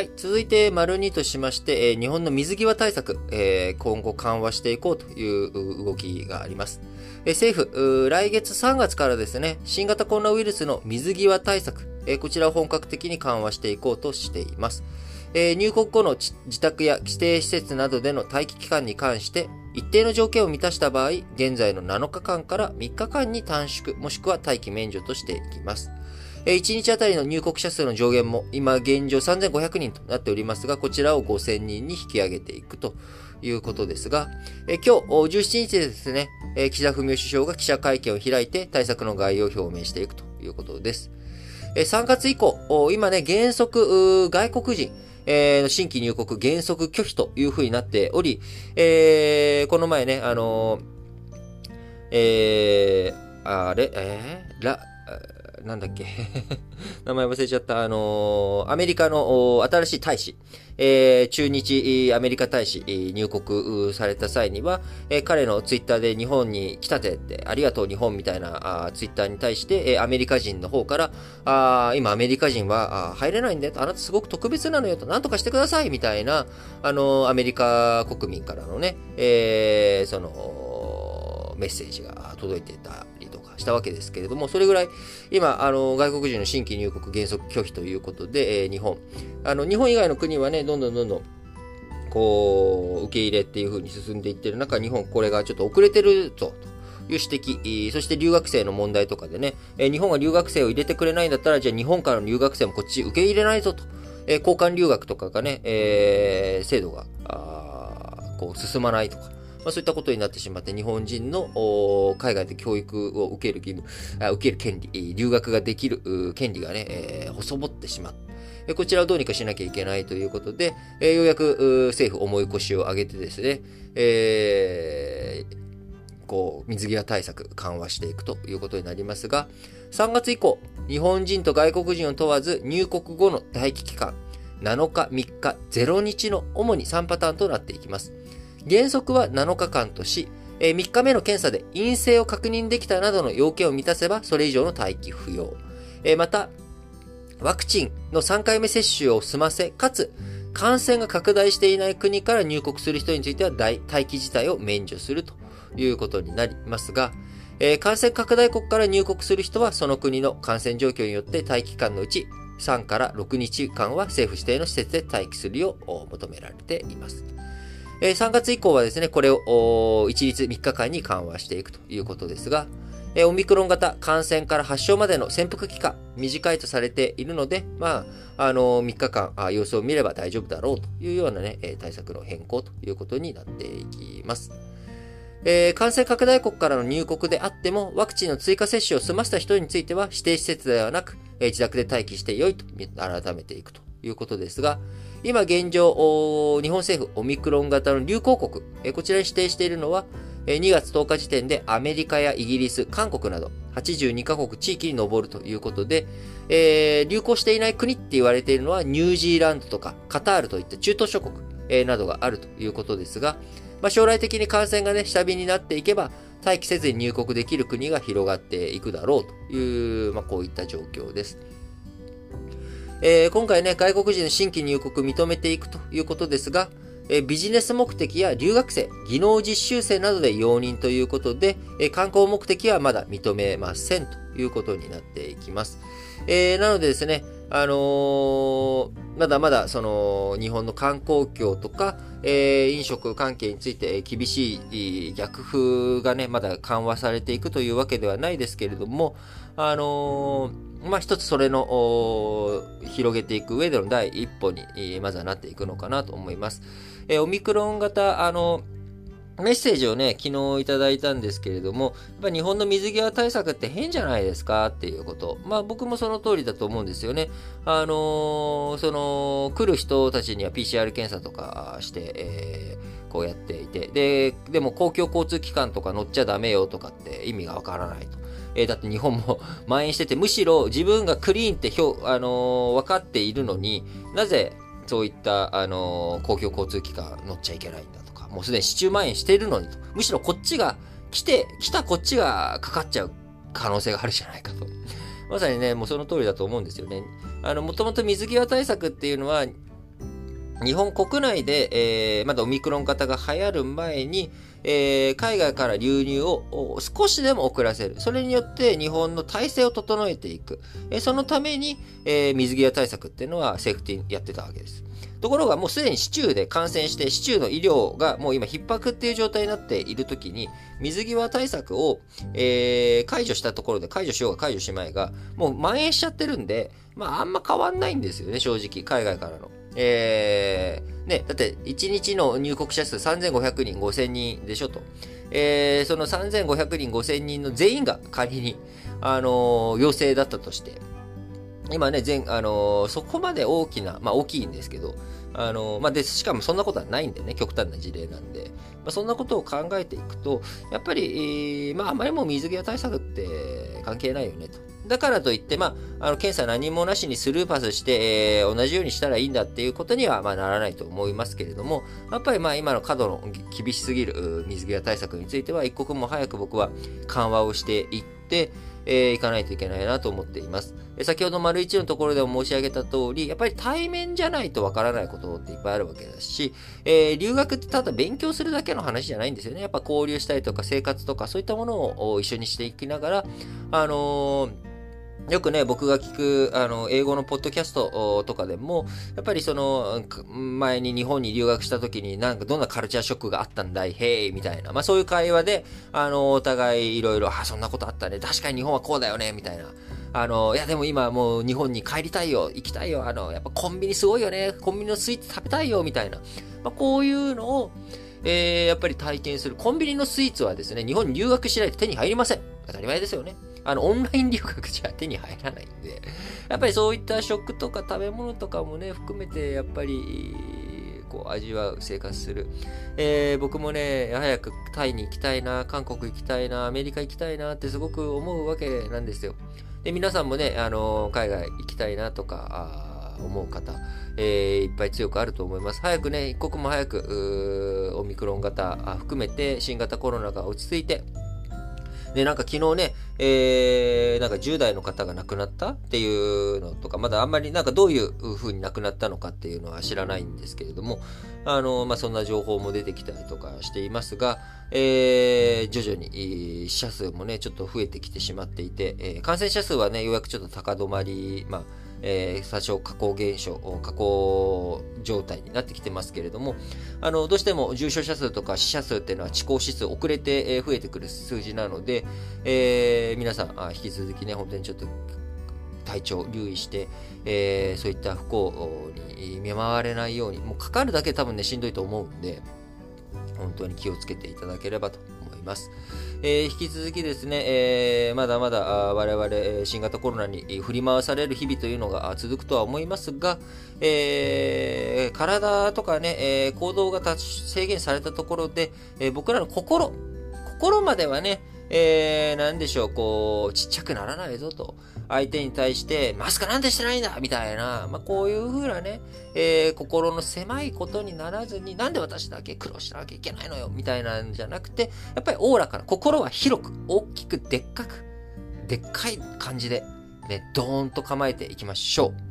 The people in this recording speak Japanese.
はい。続いて、丸2としまして、えー、日本の水際対策、えー、今後緩和していこうという動きがあります。えー、政府、来月3月からですね、新型コロナウイルスの水際対策、え、こちらを本格的に緩和していこうとしています。え、入国後の自宅や指定施設などでの待機期間に関して、一定の条件を満たした場合、現在の7日間から3日間に短縮、もしくは待機免除としていきます。1日あたりの入国者数の上限も今現状3500人となっておりますが、こちらを5000人に引き上げていくということですが、今日17日でですね、岸田文雄首相が記者会見を開いて対策の概要を表明していくということです。3月以降、今ね、原則外国人、えー、新規入国原則拒否というふうになっており、えー、この前ね、あのー、えー、あれ、えー、ラ、なんだっけ？名前忘れちゃった。あのー、アメリカの新しい大使、えー、中日アメリカ大使入国された際には、えー、彼のツイッターで日本に来たてって、ありがとう日本みたいなあツイッターに対して、えー、アメリカ人の方から、あ今アメリカ人はあ入れないんだよと、あなたすごく特別なのよと、なんとかしてくださいみたいな、あのー、アメリカ国民からのね、えー、その、メッセージが届いていたしたわけですけれども、それぐらい、今、あの、外国人の新規入国原則拒否ということで、えー、日本、あの、日本以外の国はね、どんどんどんどん、こう、受け入れっていう風に進んでいってる中、日本、これがちょっと遅れてるぞ、と。いう指摘、そして留学生の問題とかでね、え日本が留学生を入れてくれないんだったら、じゃあ日本からの留学生もこっち受け入れないぞと、え交換留学とかがね、えー、制度が、こう進まないとか、まあ、そういったことになってしまって、日本人の海外で教育を受ける義務、受ける権利、留学ができる権利がね、えー、細ぼってしまう。こちらをどうにかしなきゃいけないということで、えー、ようやく政府重い腰を上げてですね、えー、こう、水際対策緩和していくということになりますが、3月以降、日本人と外国人を問わず入国後の待機期間、7日、3日、0日の主に3パターンとなっていきます。原則は7日間とし、え3日目の検査で陰性を確認できたなどの要件を満たせば、それ以上の待機不要。えまた、ワクチンの3回目接種を済ませ、かつ、感染が拡大していない国から入国する人については、待機自体を免除するということになりますが、え感染拡大国から入国する人は、その国の感染状況によって待機期間のうち、3から6日間は政府指定の施設で待機するよう求められています。え3月以降はですね、これを一律3日間に緩和していくということですが、えオミクロン型感染から発症までの潜伏期間、短いとされているので、まあ、あの、3日間あ様子を見れば大丈夫だろうというようなね、対策の変更ということになっていきます。えー、感染拡大国からの入国であっても、ワクチンの追加接種を済ませた人については、指定施設ではなく、えー、自宅で待機してよいと改めていくということですが、今現状、日本政府オミクロン型の流行国、こちらに指定しているのは、2月10日時点でアメリカやイギリス、韓国など82カ国地域に上るということで、えー、流行していない国って言われているのはニュージーランドとかカタールといった中東諸国、などがあるということですが、まあ、将来的に感染がね、下火になっていけば、待機せずに入国できる国が広がっていくだろうという、まあ、こういった状況です。えー、今回ね、外国人の新規入国認めていくということですが、えー、ビジネス目的や留学生、技能実習生などで容認ということで、えー、観光目的はまだ認めませんということになっていきます。えー、なのでですね、あの、まだまだその日本の観光業とか、えー、飲食関係について厳しい逆風がね、まだ緩和されていくというわけではないですけれども、あのー、まあ、一つそれの、広げていく上での第一歩に、まずはなっていくのかなと思います。えー、オミクロン型、あのメッセージをね、昨日いただいたんですけれども、やっぱ日本の水際対策って変じゃないですかっていうこと。まあ僕もその通りだと思うんですよね。あのー、その、来る人たちには PCR 検査とかして、えー、こうやっていて。で、でも公共交通機関とか乗っちゃダメよとかって意味がわからないと。えー、だって日本も 蔓延してて、むしろ自分がクリーンって表、あのー、分かっているのになぜそういった、あのー、公共交通機関乗っちゃいけないんだとか、もうすでに市中蔓延しているのにと。むしろこっちが来て、来たこっちがかかっちゃう可能性があるじゃないかと。まさにね、もうその通りだと思うんですよね。あの、もともと水際対策っていうのは、日本国内で、えー、まだオミクロン型が流行る前に、えー、海外から流入を少しでも遅らせる。それによって日本の体制を整えていく。えー、そのために、えー、水際対策っていうのはセーフティーやってたわけです。ところがもうすでに市中で感染して、市中の医療がもう今逼迫っていう状態になっているときに、水際対策を、えー、解除したところで解除しようが解除しまいが、もう蔓延しちゃってるんで、まああんま変わんないんですよね、正直、海外からの。えー、ね、だって1日の入国者数3500人、5000人でしょと。えー、その3500人、5000人の全員が仮に、あのー、陽性だったとして、今ね、全、あのー、そこまで大きな、まあ大きいんですけど、あのー、まあで、しかもそんなことはないんでね、極端な事例なんで、まあそんなことを考えていくと、やっぱり、えー、まああまりも水際対策って関係ないよねと。だからといって、まあ、あの検査何もなしにスルーパスして、えー、同じようにしたらいいんだっていうことには、まあ、ならないと思いますけれども、やっぱりまあ今の過度の厳しすぎる水際対策については、一刻も早く僕は緩和をしていって、えー、いかないといけないなと思っています。先ほど丸一のところでも申し上げた通り、やっぱり対面じゃないとわからないことっていっぱいあるわけだし、えー、留学ってただ勉強するだけの話じゃないんですよね。やっぱ交流したりとか生活とかそういったものを一緒にしていきながら、あのーよくね、僕が聞く、あの、英語のポッドキャストとかでも、やっぱりその、前に日本に留学した時になんかどんなカルチャーショックがあったんだい、へい、みたいな。まあそういう会話で、あの、お互いいろいろ、あ、そんなことあったね。確かに日本はこうだよね、みたいな。あの、いやでも今もう日本に帰りたいよ、行きたいよ、あの、やっぱコンビニすごいよね、コンビニのスイーツ食べたいよ、みたいな。まあこういうのを、えー、やっぱり体験する。コンビニのスイーツはですね、日本に留学しないと手に入りません。当たり前ですよね。あの、オンライン留学じゃ手に入らないんで、やっぱりそういった食とか食べ物とかもね、含めて、やっぱり、こう、味わう、生活する。えー、僕もね、早くタイに行きたいな、韓国行きたいな、アメリカ行きたいなってすごく思うわけなんですよ。で、皆さんもね、あの、海外行きたいなとか、思う方、えー、いっぱい強くあると思います。早くね、一刻も早く、オミクロン型含めて新型コロナが落ち着いて、で、なんか昨日ね、えー、なんか10代の方が亡くなったっていうのとか、まだあんまりなんかどういう風に亡くなったのかっていうのは知らないんですけれども、あの、まあ、そんな情報も出てきたりとかしていますが、えー、徐々に死者数もね、ちょっと増えてきてしまっていて、えー、感染者数はね、ようやくちょっと高止まり、まあ、えー、多少下降現象、下降状態になってきてますけれども、あの、どうしても重症者数とか死者数っていうのは遅行指数遅れて増えてくる数字なので、えー、皆さん、引き続きね、本当にちょっと体調留意して、えー、そういった不幸に見舞われないように、もうかかるだけ多分ね、しんどいと思うんで、本当に気をつけていただければといます。えー、引き続きですね、えー、まだまだ我々新型コロナに振り回される日々というのが続くとは思いますが、えー、体とかね、え行動が制限されたところで、え僕らの心、心まではね、えー、なんでしょう、こう、ちっちゃくならないぞと。相手に対して、マスクなんてしてないんだみたいな、まあ、こういう風なね、えー、心の狭いことにならずに、なんで私だけ苦労しなきゃいけないのよみたいなんじゃなくて、やっぱりオーラから、心は広く、大きく、でっかく、でっかい感じで、ね、ドーンと構えていきましょう。